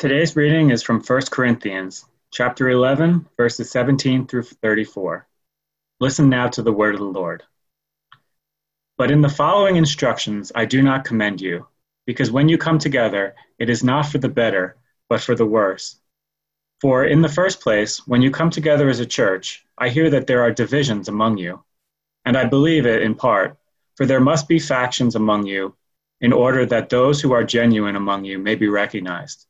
Today's reading is from 1 Corinthians, chapter 11, verses 17 through 34. Listen now to the word of the Lord. But in the following instructions I do not commend you, because when you come together, it is not for the better, but for the worse. For in the first place, when you come together as a church, I hear that there are divisions among you. And I believe it in part, for there must be factions among you, in order that those who are genuine among you may be recognized.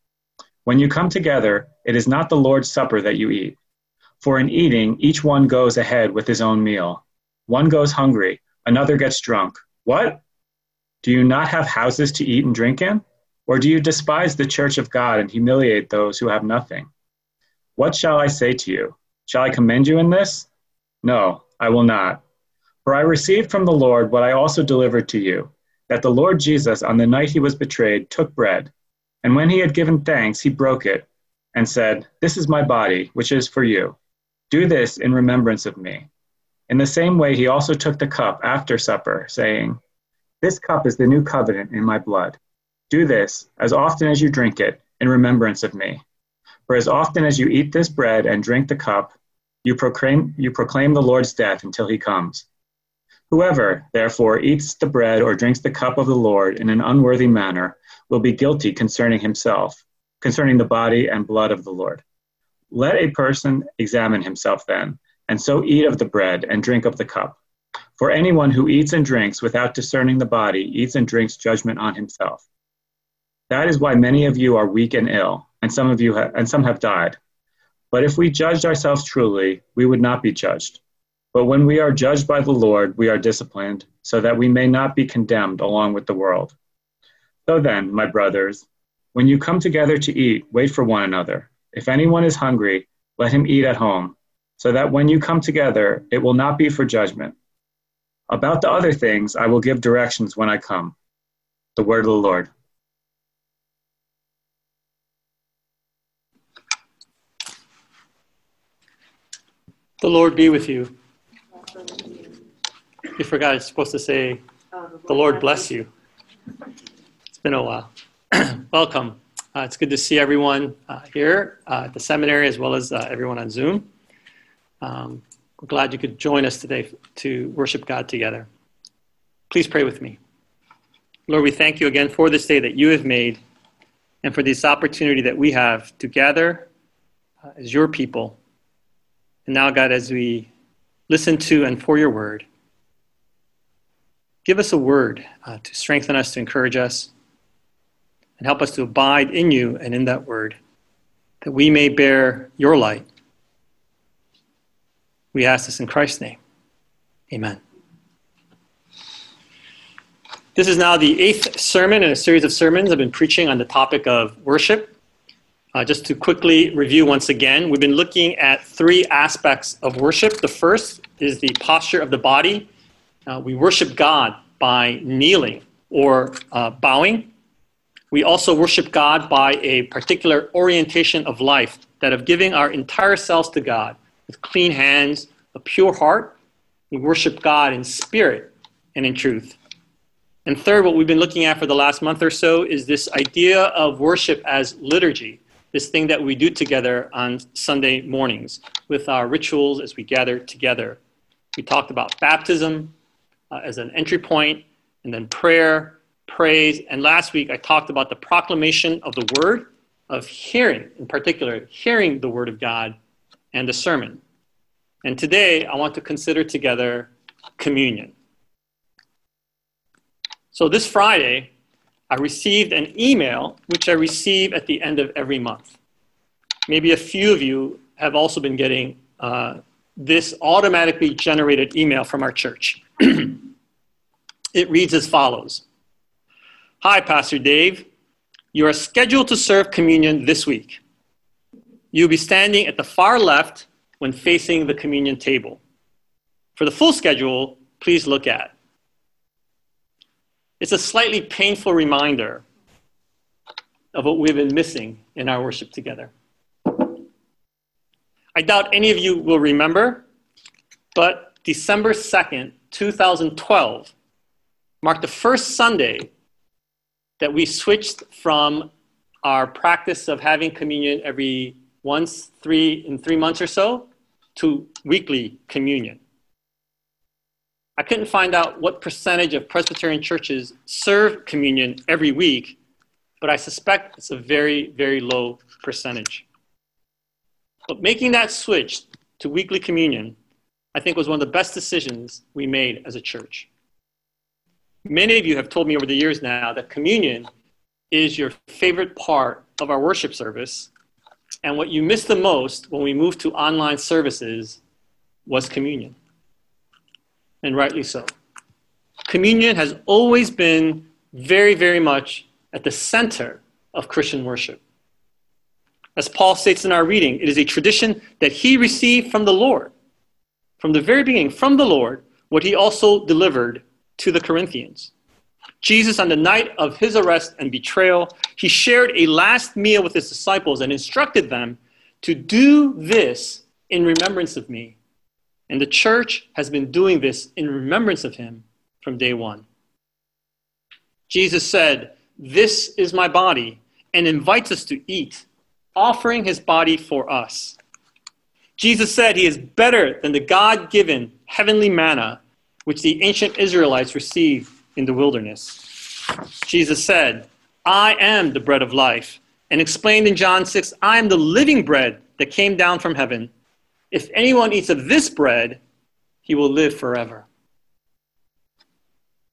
When you come together, it is not the Lord's Supper that you eat. For in eating, each one goes ahead with his own meal. One goes hungry, another gets drunk. What? Do you not have houses to eat and drink in? Or do you despise the church of God and humiliate those who have nothing? What shall I say to you? Shall I commend you in this? No, I will not. For I received from the Lord what I also delivered to you that the Lord Jesus, on the night he was betrayed, took bread. And when he had given thanks, he broke it and said, This is my body, which is for you. Do this in remembrance of me. In the same way, he also took the cup after supper, saying, This cup is the new covenant in my blood. Do this, as often as you drink it, in remembrance of me. For as often as you eat this bread and drink the cup, you proclaim, you proclaim the Lord's death until he comes. Whoever, therefore, eats the bread or drinks the cup of the Lord in an unworthy manner will be guilty concerning himself, concerning the body and blood of the Lord. Let a person examine himself then, and so eat of the bread and drink of the cup. For anyone who eats and drinks without discerning the body eats and drinks judgment on himself. That is why many of you are weak and ill, and some of you ha- and some have died. But if we judged ourselves truly, we would not be judged. But when we are judged by the Lord, we are disciplined, so that we may not be condemned along with the world. So then, my brothers, when you come together to eat, wait for one another. If anyone is hungry, let him eat at home, so that when you come together, it will not be for judgment. About the other things, I will give directions when I come. The word of the Lord. The Lord be with you. You forgot it's supposed to say, The Lord bless you. Been a while. Welcome. Uh, it's good to see everyone uh, here uh, at the seminary as well as uh, everyone on Zoom. Um, we're glad you could join us today to worship God together. Please pray with me. Lord, we thank you again for this day that you have made and for this opportunity that we have to gather uh, as your people. And now, God, as we listen to and for your word, give us a word uh, to strengthen us, to encourage us, and help us to abide in you and in that word, that we may bear your light. We ask this in Christ's name. Amen. This is now the eighth sermon in a series of sermons I've been preaching on the topic of worship. Uh, just to quickly review once again, we've been looking at three aspects of worship. The first is the posture of the body. Uh, we worship God by kneeling or uh, bowing. We also worship God by a particular orientation of life, that of giving our entire selves to God with clean hands, a pure heart. We worship God in spirit and in truth. And third, what we've been looking at for the last month or so is this idea of worship as liturgy, this thing that we do together on Sunday mornings with our rituals as we gather together. We talked about baptism uh, as an entry point, and then prayer, praise, and last week I talked about the proclamation of the word, of hearing, in particular, hearing the word of God and the sermon. And today I want to consider together communion. So this Friday, I received an email, which I receive at the end of every month. Maybe a few of you have also been getting uh, this automatically generated email from our church. it reads as follows Hi, Pastor Dave. You are scheduled to serve communion this week. You'll be standing at the far left when facing the communion table. For the full schedule, please look at it's a slightly painful reminder of what we've been missing in our worship together. I doubt any of you will remember, but December 2nd, 2012, marked the first Sunday that we switched from our practice of having communion every once three in three months or so to weekly communion. I couldn't find out what percentage of Presbyterian churches serve communion every week, but I suspect it's a very, very low percentage. But making that switch to weekly communion, I think was one of the best decisions we made as a church. Many of you have told me over the years now that communion is your favorite part of our worship service. And what you missed the most when we moved to online services was communion. And rightly so. Communion has always been very, very much at the center of Christian worship. As Paul states in our reading, it is a tradition that he received from the Lord. From the very beginning, from the Lord, what he also delivered to the Corinthians. Jesus, on the night of his arrest and betrayal, he shared a last meal with his disciples and instructed them to do this in remembrance of me. And the church has been doing this in remembrance of him from day one. Jesus said, This is my body, and invites us to eat, offering his body for us. Jesus said he is better than the God given heavenly manna which the ancient Israelites received in the wilderness. Jesus said, I am the bread of life, and explained in John 6, I am the living bread that came down from heaven. If anyone eats of this bread, he will live forever.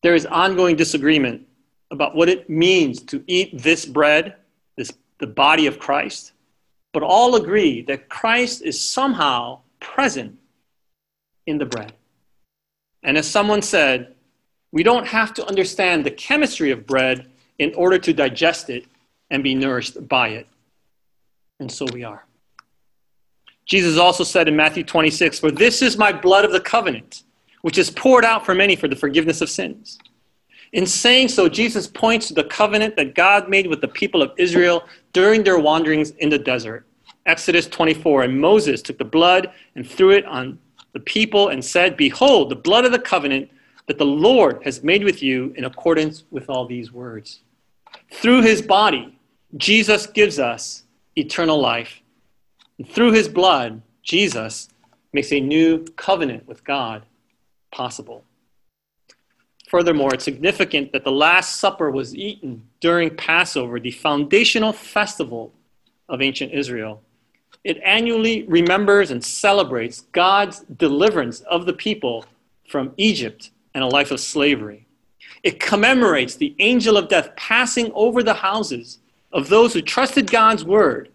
There is ongoing disagreement about what it means to eat this bread, this, the body of Christ, but all agree that Christ is somehow present in the bread. And as someone said, we don't have to understand the chemistry of bread in order to digest it and be nourished by it. And so we are. Jesus also said in Matthew 26, For this is my blood of the covenant, which is poured out for many for the forgiveness of sins. In saying so, Jesus points to the covenant that God made with the people of Israel during their wanderings in the desert. Exodus 24, and Moses took the blood and threw it on the people and said, Behold, the blood of the covenant that the Lord has made with you in accordance with all these words. Through his body, Jesus gives us eternal life. And through his blood, Jesus makes a new covenant with God possible. Furthermore, it's significant that the Last Supper was eaten during Passover, the foundational festival of ancient Israel. It annually remembers and celebrates God's deliverance of the people from Egypt and a life of slavery. It commemorates the angel of death passing over the houses of those who trusted God's word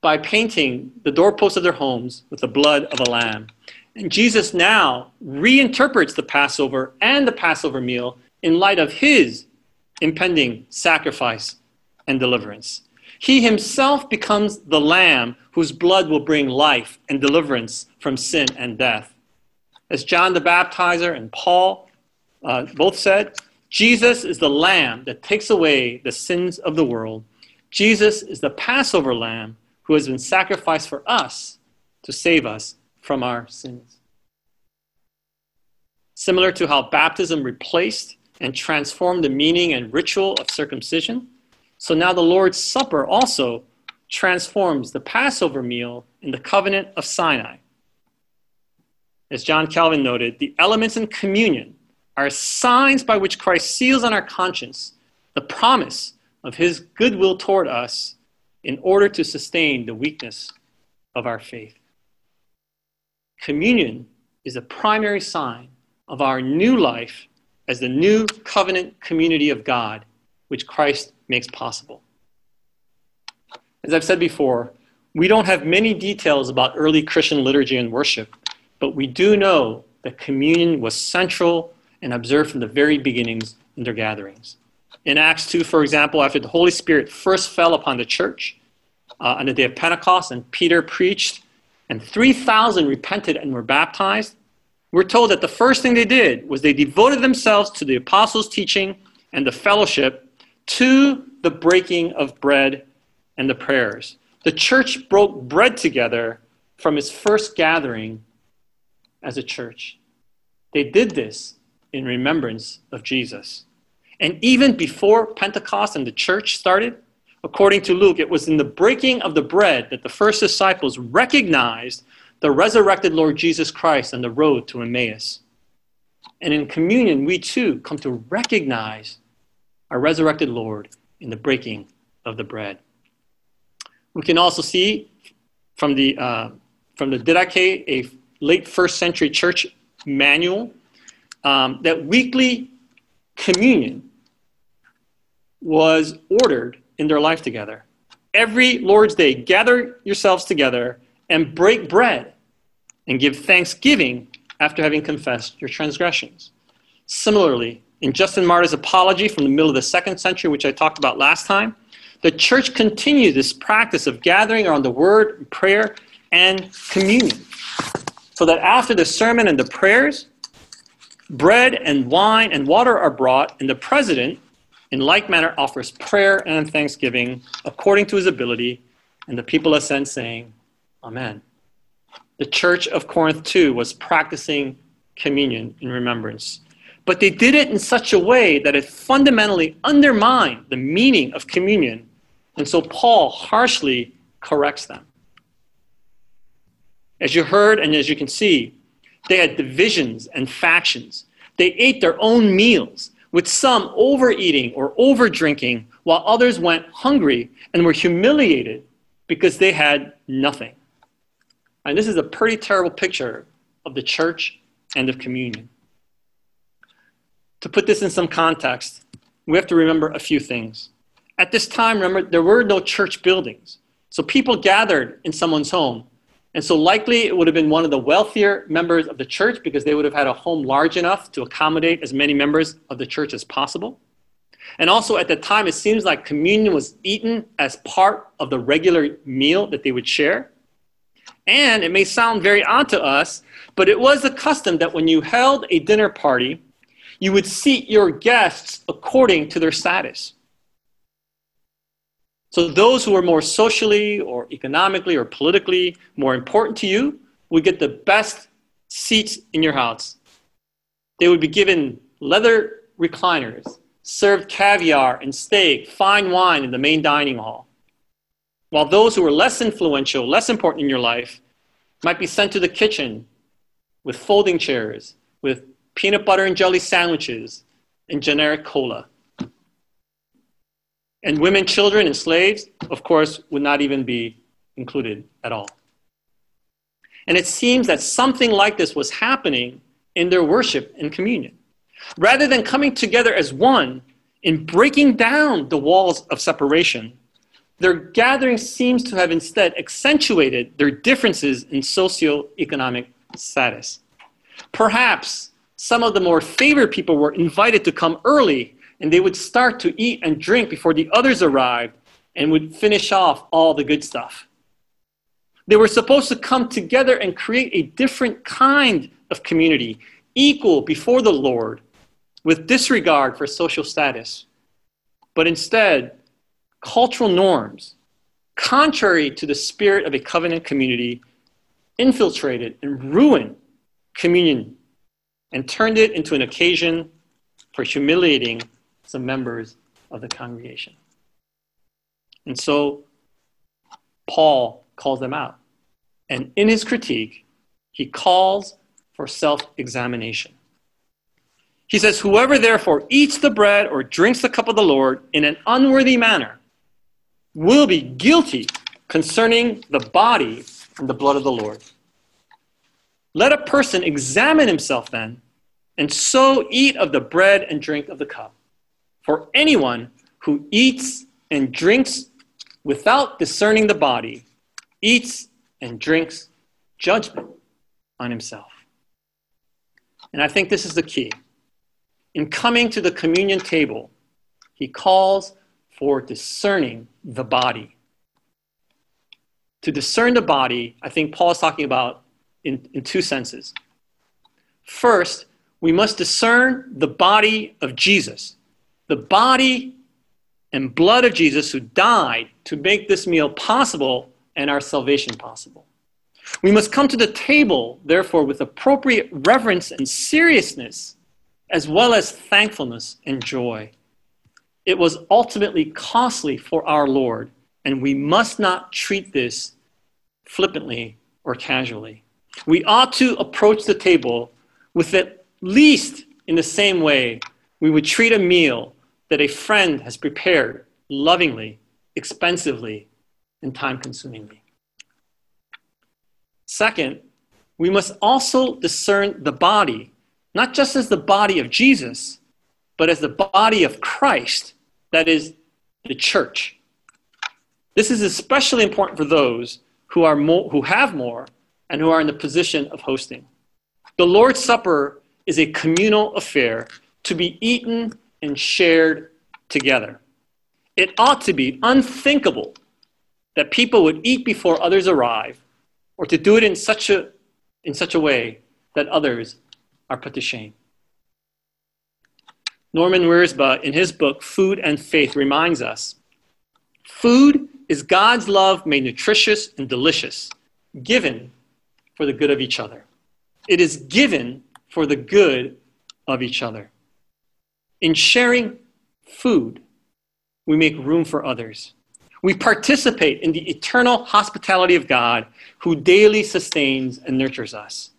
by painting the doorposts of their homes with the blood of a lamb. And Jesus now reinterprets the Passover and the Passover meal in light of his impending sacrifice and deliverance. He himself becomes the lamb whose blood will bring life and deliverance from sin and death. As John the Baptizer and Paul uh, both said, Jesus is the lamb that takes away the sins of the world. Jesus is the Passover lamb who has been sacrificed for us to save us from our sins. Similar to how baptism replaced and transformed the meaning and ritual of circumcision, so now the Lord's Supper also transforms the Passover meal in the covenant of Sinai. As John Calvin noted, the elements in communion are signs by which Christ seals on our conscience the promise of his goodwill toward us in order to sustain the weakness of our faith. Communion is a primary sign of our new life as the new covenant community of God, which Christ makes possible. As I've said before, we don't have many details about early Christian liturgy and worship, but we do know that communion was central and observed from the very beginnings in their gatherings. In Acts 2, for example, after the Holy Spirit first fell upon the church uh, on the day of Pentecost and Peter preached, and 3,000 repented and were baptized, we're told that the first thing they did was they devoted themselves to the apostles' teaching and the fellowship, to the breaking of bread and the prayers. The church broke bread together from its first gathering as a church. They did this in remembrance of Jesus. And even before Pentecost and the church started, According to Luke, it was in the breaking of the bread that the first disciples recognized the resurrected Lord Jesus Christ on the road to Emmaus. And in communion, we too come to recognize our resurrected Lord in the breaking of the bread. We can also see from the, uh, from the Didache, a late first century church manual, um, that weekly communion was ordered in their life together. Every Lord's Day, gather yourselves together and break bread and give thanksgiving after having confessed your transgressions. Similarly, in Justin Martyr's apology from the middle of the second century, which I talked about last time, the church continued this practice of gathering around the word, prayer, and communion. So that after the sermon and the prayers, bread and wine and water are brought, and the president, in like manner, offers prayer and thanksgiving according to his ability, and the people assent, saying, Amen. The church of Corinth, too, was practicing communion in remembrance. But they did it in such a way that it fundamentally undermined the meaning of communion. And so Paul harshly corrects them. As you heard and as you can see, they had divisions and factions. They ate their own meals, with some overeating or overdrinking, while others went hungry and were humiliated because they had nothing. And this is a pretty terrible picture of the church and of communion. To put this in some context, we have to remember a few things. At this time, remember, there were no church buildings. So people gathered in someone's home. And so likely it would have been one of the wealthier members of the church because they would have had a home large enough to accommodate as many members of the church as possible. And also at the time, it seems like communion was eaten as part of the regular meal that they would share. And it may sound very odd to us, but it was the custom that when you held a dinner party, you would seat your guests according to their status. So those who were more socially or economically or politically more important to you would get the best seats in your house. They would be given leather recliners, served caviar and steak, fine wine in the main dining hall. While those who were less influential, less important in your life, might be sent to the kitchen with folding chairs, with peanut butter and jelly sandwiches, and generic cola. And women, children, and slaves, of course, would not even be included at all. And it seems that something like this was happening in their worship and communion. Rather than coming together as one in breaking down the walls of separation, their gathering seems to have instead accentuated their differences in socioeconomic status. Perhaps some of the more favored people were invited to come early and they would start to eat and drink before the others arrived and would finish off all the good stuff. They were supposed to come together and create a different kind of community, equal before the Lord, with disregard for social status. But instead, cultural norms, contrary to the spirit of a covenant community, infiltrated and ruined communion and turned it into an occasion for humiliating some members of the congregation. And so Paul calls them out. And in his critique, he calls for self examination. He says, Whoever therefore eats the bread or drinks the cup of the Lord in an unworthy manner will be guilty concerning the body and the blood of the Lord. Let a person examine himself then, and so eat of the bread and drink of the cup. For anyone who eats and drinks without discerning the body eats and drinks judgment on himself. And I think this is the key. In coming to the communion table, he calls for discerning the body. To discern the body, I think Paul is talking about in, in two senses. First, we must discern the body of Jesus, the body and blood of Jesus who died to make this meal possible and our salvation possible. We must come to the table, therefore, with appropriate reverence and seriousness, as well as thankfulness and joy. It was ultimately costly for our Lord, and we must not treat this flippantly or casually. We ought to approach the table with at least in the same way we would treat a meal that a friend has prepared lovingly, expensively, and time consumingly. Second, we must also discern the body, not just as the body of Jesus, but as the body of Christ, that is, the church. This is especially important for those who, are more, who have more and who are in the position of hosting. The Lord's Supper is a communal affair to be eaten and shared together. It ought to be unthinkable that people would eat before others arrive or to do it in such a, in such a way that others are put to shame. Norman Wirzba, in his book Food and Faith, reminds us food is God's love made nutritious and delicious, given for the good of each other. It is given for the good of each other. In sharing food, we make room for others. We participate in the eternal hospitality of God who daily sustains and nurtures us.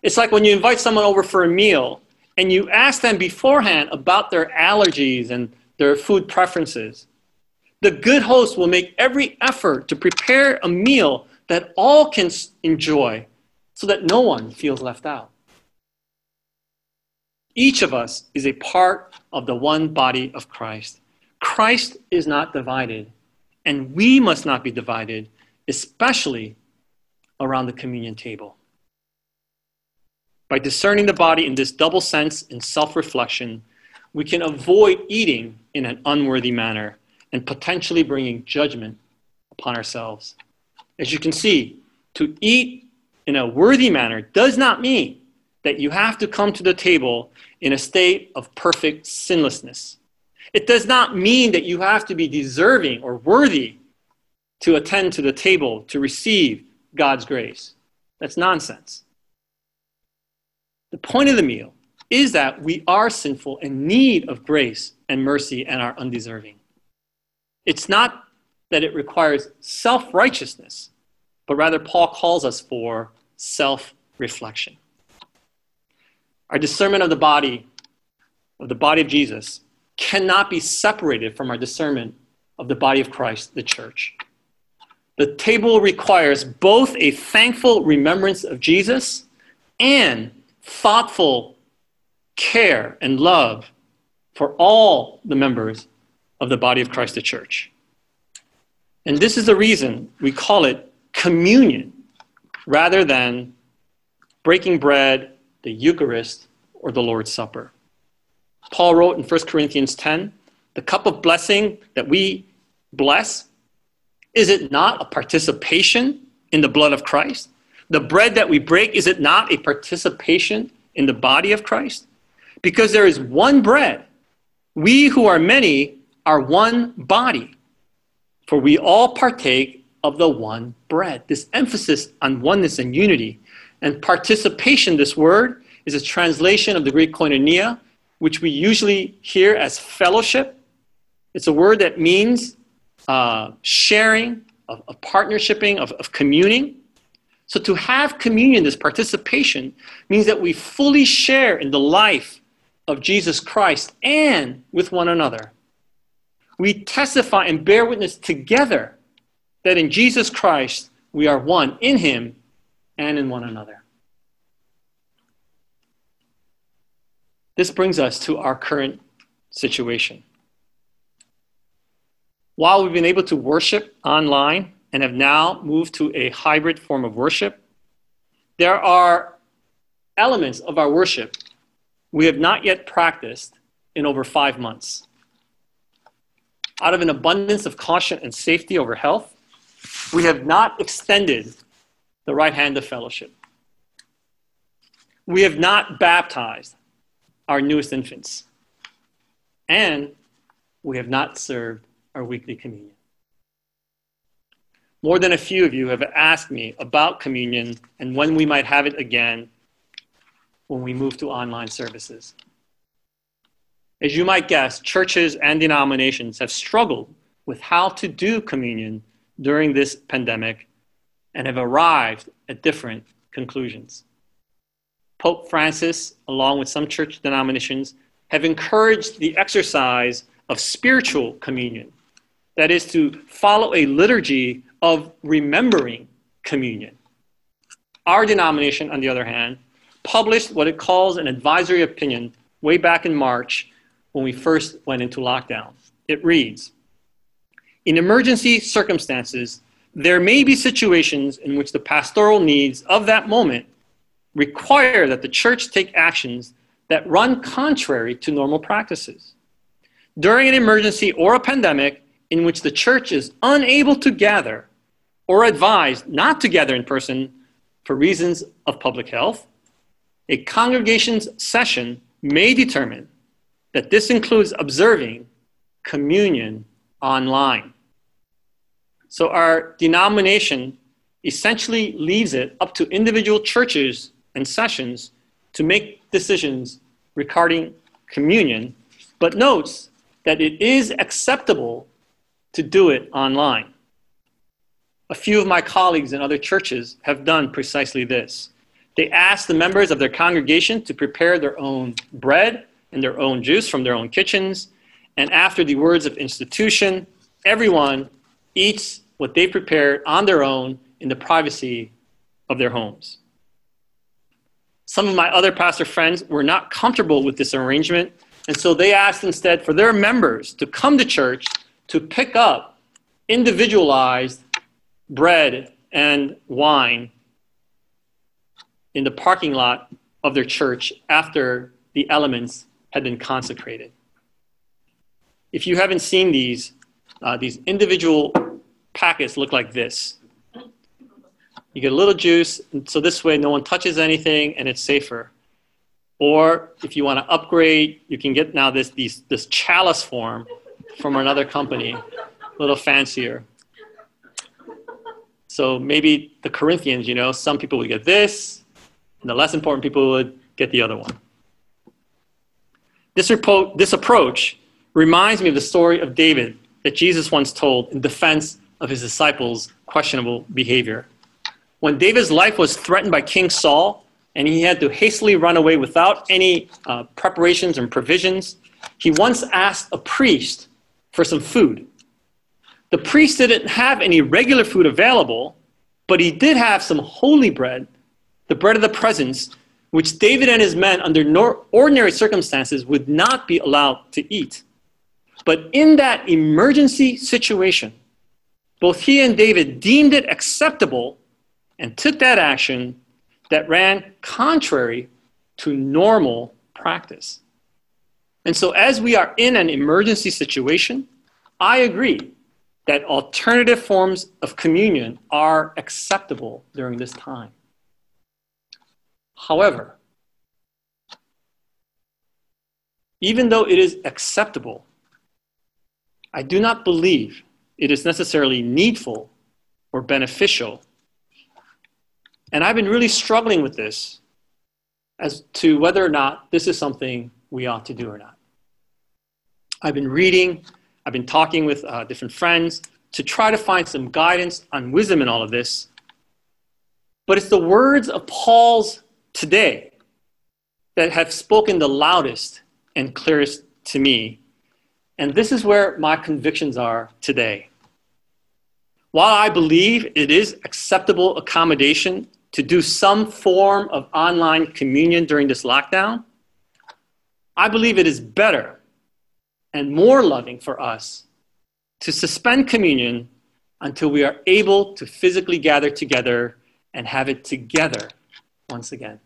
It's like when you invite someone over for a meal and you ask them beforehand about their allergies and their food preferences. The good host will make every effort to prepare a meal that all can enjoy so that no one feels left out. Each of us is a part of the one body of Christ. Christ is not divided, and we must not be divided, especially around the communion table. By discerning the body in this double sense in self reflection, we can avoid eating in an unworthy manner and potentially bringing judgment upon ourselves. As you can see, to eat in a worthy manner does not mean that you have to come to the table in a state of perfect sinlessness. It does not mean that you have to be deserving or worthy to attend to the table to receive God's grace. That's nonsense. The point of the meal is that we are sinful and need of grace and mercy and are undeserving. It's not that it requires self righteousness, but rather Paul calls us for self reflection. Our discernment of the body, of the body of Jesus, cannot be separated from our discernment of the body of Christ, the church. The table requires both a thankful remembrance of Jesus and thoughtful care and love for all the members of the body of Christ, the church. And this is the reason we call it communion rather than breaking bread, the Eucharist, or the Lord's Supper. Paul wrote in 1 Corinthians 10 the cup of blessing that we bless, is it not a participation in the blood of Christ? The bread that we break, is it not a participation in the body of Christ? Because there is one bread. We who are many are one body, for we all partake of the one bread. This emphasis on oneness and unity. And participation, this word, is a translation of the Greek koinonia, which we usually hear as fellowship. It's a word that means uh, sharing, of, of partnershiping, of, of communing. So to have communion, this participation, means that we fully share in the life of Jesus Christ and with one another. We testify and bear witness together that in Jesus Christ we are one in Him and in one another. This brings us to our current situation. While we've been able to worship online, and have now moved to a hybrid form of worship. There are elements of our worship we have not yet practiced in over five months. Out of an abundance of caution and safety over health, we have not extended the right hand of fellowship. We have not baptized our newest infants. And we have not served our weekly communion. More than a few of you have asked me about communion and when we might have it again when we move to online services. As you might guess, churches and denominations have struggled with how to do communion during this pandemic and have arrived at different conclusions. Pope Francis, along with some church denominations, have encouraged the exercise of spiritual communion. That is to follow a liturgy of remembering communion. Our denomination, on the other hand, published what it calls an advisory opinion way back in March when we first went into lockdown. It reads In emergency circumstances, there may be situations in which the pastoral needs of that moment require that the church take actions that run contrary to normal practices. During an emergency or a pandemic in which the church is unable to gather or advised not to gather in person for reasons of public health, a congregation's session may determine that this includes observing communion online. So our denomination essentially leaves it up to individual churches and sessions to make decisions regarding communion, but notes that it is acceptable to do it online. A few of my colleagues in other churches have done precisely this. They ask the members of their congregation to prepare their own bread and their own juice from their own kitchens, and after the words of institution, everyone eats what they prepared on their own in the privacy of their homes. Some of my other pastor friends were not comfortable with this arrangement, and so they asked instead for their members to come to church to pick up individualized bread and wine in the parking lot of their church after the elements had been consecrated. If you haven't seen these, uh, these individual packets look like this. You get a little juice, so this way no one touches anything and it's safer. Or if you want to upgrade, you can get now this, these, this chalice form from another company, a little fancier. So maybe the Corinthians, you know, some people would get this, and the less important people would get the other one. This, repro- this approach reminds me of the story of David that Jesus once told in defense of his disciples' questionable behavior. When David's life was threatened by King Saul and he had to hastily run away without any uh, preparations and provisions, he once asked a priest for some food. The priest didn't have any regular food available, but he did have some holy bread, the bread of the presence, which David and his men, under ordinary circumstances, would not be allowed to eat. But in that emergency situation, both he and David deemed it acceptable and took that action that ran contrary to normal practice. And so, as we are in an emergency situation, I agree that alternative forms of communion are acceptable during this time. However, even though it is acceptable, I do not believe it is necessarily needful or beneficial and I've been really struggling with this as to whether or not this is something we ought to do or not. I've been reading, I've been talking with uh, different friends to try to find some guidance on wisdom in all of this. But it's the words of Paul's today that have spoken the loudest and clearest to me. And this is where my convictions are today. While I believe it is acceptable accommodation to do some form of online communion during this lockdown, I believe it is better and more loving for us to suspend communion until we are able to physically gather together and have it together once again.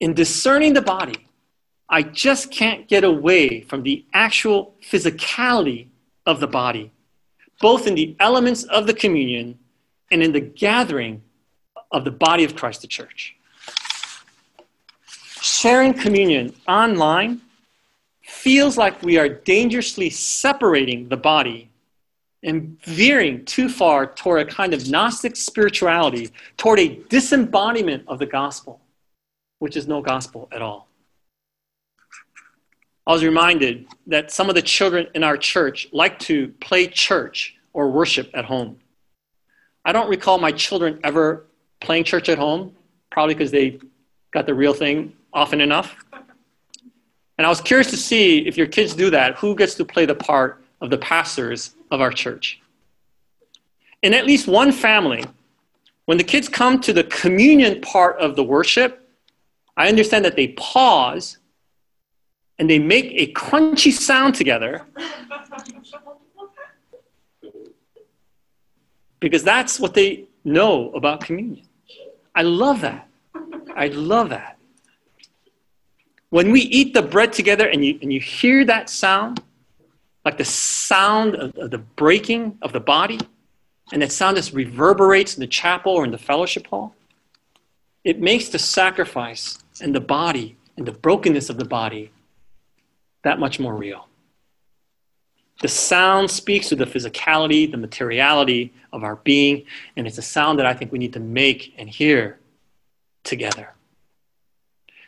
In discerning the body, I just can't get away from the actual physicality of the body, both in the elements of the communion and in the gathering of the body of Christ, the church. Sharing communion online feels like we are dangerously separating the body and veering too far toward a kind of Gnostic spirituality, toward a disembodiment of the gospel, which is no gospel at all. I was reminded that some of the children in our church like to play church or worship at home. I don't recall my children ever playing church at home, probably because they got the real thing often enough. And I was curious to see if your kids do that, who gets to play the part of the pastors of our church? In at least one family, when the kids come to the communion part of the worship, I understand that they pause and they make a crunchy sound together because that's what they know about communion. I love that. I love that. When we eat the bread together and you, and you hear that sound, like the sound of, of the breaking of the body, and that sound just reverberates in the chapel or in the fellowship hall, it makes the sacrifice and the body and the brokenness of the body that much more real. The sound speaks to the physicality, the materiality of our being, and it's a sound that I think we need to make and hear together.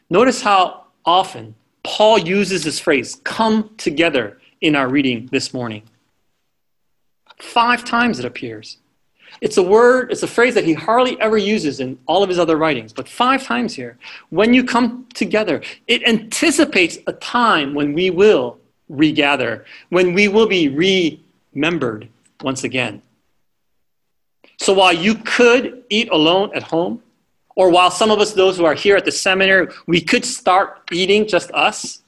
Notice how often Paul uses this phrase, come together, in our reading this morning. Five times it appears. It's a word, it's a phrase that he hardly ever uses in all of his other writings, but five times here. When you come together, it anticipates a time when we will regather, when we will be remembered once again. So while you could eat alone at home, or while some of us, those who are here at the seminary, we could start eating just us,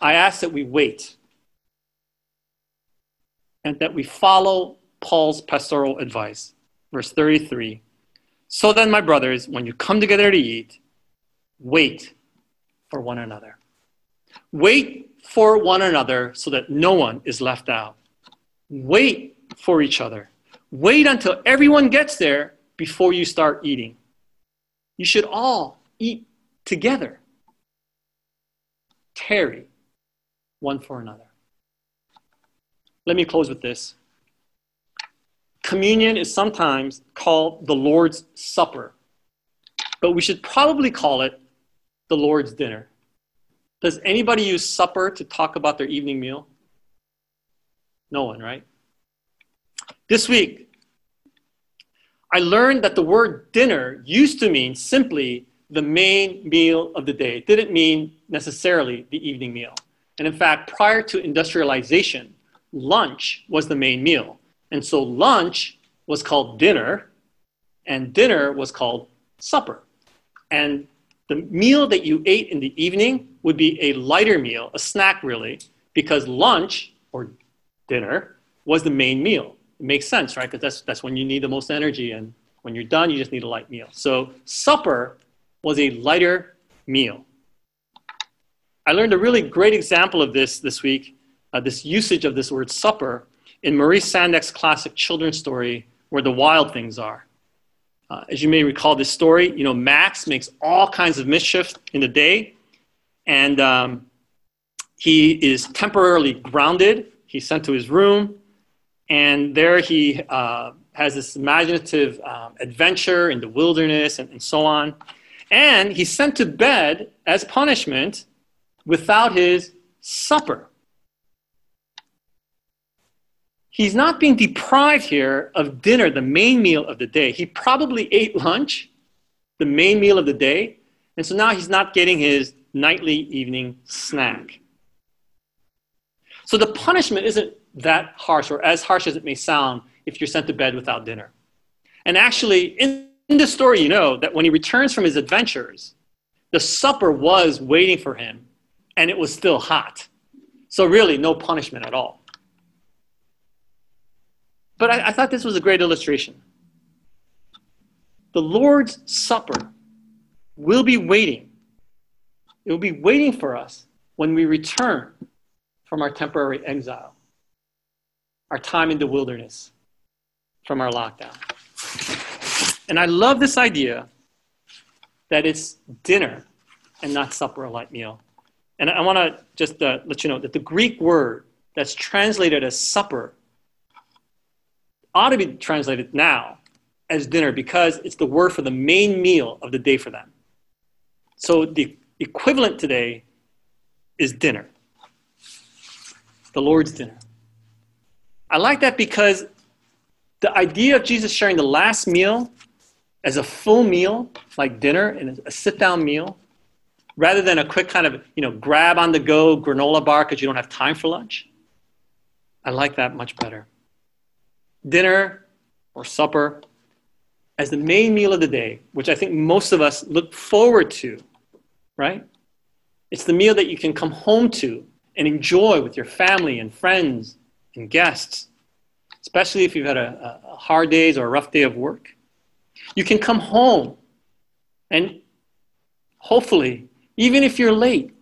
I ask that we wait and that we follow Paul's pastoral advice. Verse 33 So then, my brothers, when you come together to eat, wait for one another. Wait for one another so that no one is left out. Wait for each other. Wait until everyone gets there before you start eating. You should all eat together. Tarry one for another. Let me close with this. Communion is sometimes called the Lord's Supper, but we should probably call it the Lord's Dinner. Does anybody use supper to talk about their evening meal? No one, right? This week, I learned that the word dinner used to mean simply the main meal of the day. It didn't mean necessarily the evening meal. And in fact, prior to industrialization, lunch was the main meal. And so lunch was called dinner, and dinner was called supper. And the meal that you ate in the evening would be a lighter meal, a snack really, because lunch or dinner was the main meal. It makes sense, right? Because that's, that's when you need the most energy, and when you're done, you just need a light meal. So supper was a lighter meal. I learned a really great example of this this week, uh, this usage of this word supper, in Maurice Sendak classic children's story, Where the Wild Things Are. Uh, as you may recall this story, you know, Max makes all kinds of mischief in the day, and um, he is temporarily grounded. He's sent to his room, and there he uh, has this imaginative um, adventure in the wilderness and, and so on. And he's sent to bed as punishment without his supper. He's not being deprived here of dinner, the main meal of the day. He probably ate lunch, the main meal of the day, and so now he's not getting his nightly evening snack. So the punishment isn't that harsh or as harsh as it may sound if you're sent to bed without dinner. And actually, in, in the story, you know that when he returns from his adventures, the supper was waiting for him and it was still hot. So, really, no punishment at all. But I, I, thought this was a great illustration. The Lord's Supper will be waiting. It will be waiting for us when we return from our temporary exile, our time in the wilderness, from our lockdown. And I love this idea that it's dinner and not supper or light meal. And I want to just uh, let you know that the Greek word that's translated as supper ought to be translated now as dinner because it's the word for the main meal of the day for them. So the equivalent today is dinner. The Lord's dinner. I like that because the idea of Jesus sharing the last meal as a full meal, like dinner and a sit down meal, rather than a quick kind of, you know, grab on the go granola bar because you don't have time for lunch. I like that much better. Dinner or supper as the main meal of the day, which I think most of us look forward to, right? It's the meal that you can come home to and enjoy with your family and friends and guests, especially if you've had a, a hard days or a rough day of work. You can come home and hopefully, even if you're late,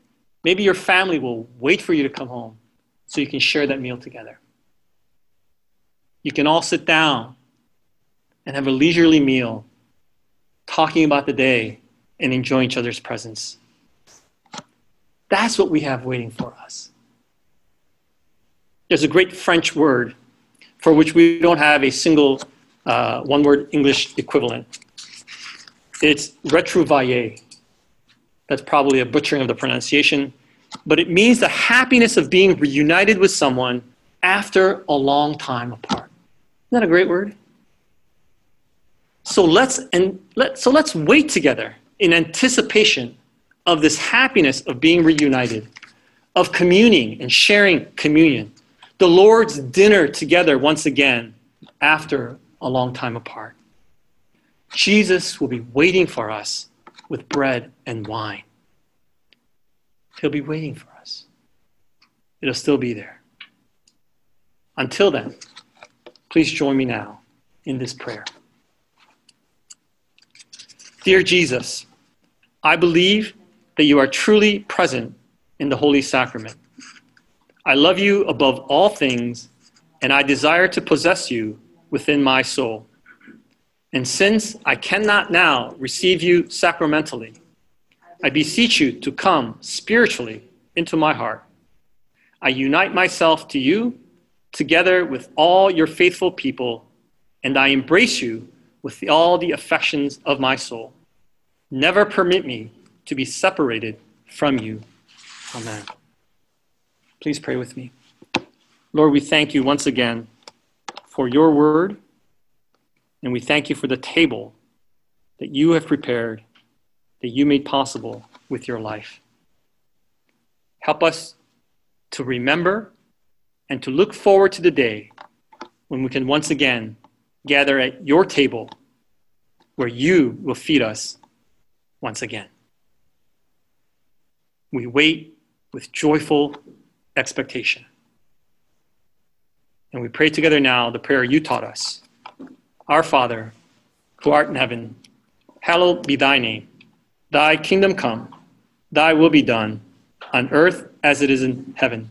maybe your family will wait for you to come home so you can share that meal together. You can all sit down and have a leisurely meal, talking about the day and enjoying each other's presence. That's what we have waiting for us. There's a great French word for which we don't have a single uh, one word English equivalent. It's retrouvailles. That's probably a butchering of the pronunciation, but it means the happiness of being reunited with someone after a long time apart. Isn't that a great word? So let's and let so let's wait together in anticipation of this happiness of being reunited, of communing and sharing communion, the Lord's dinner together once again after a long time apart. Jesus will be waiting for us with bread and wine. He'll be waiting for us. It'll still be there. Until then, please join me now in this prayer. Dear Jesus, I believe that you are truly present in the Holy Sacrament. I love you above all things, and I desire to possess you within my soul. And since I cannot now receive you sacramentally, I beseech you to come spiritually into my heart. I unite myself to you together with all your faithful people, and I embrace you with all the affections of my soul. Never permit me to be separated from you. Amen. Please pray with me. Lord, we thank you once again for your word, and we thank you for the table that you have prepared, that you made possible with your life. Help us to remember and to look forward to the day when we can once again gather at your table where you will feed us once again. We wait with joyful expectation. And we pray together now the prayer you taught us Our Father, who art in heaven, hallowed be thy name. Thy kingdom come, thy will be done, on earth as it is in heaven.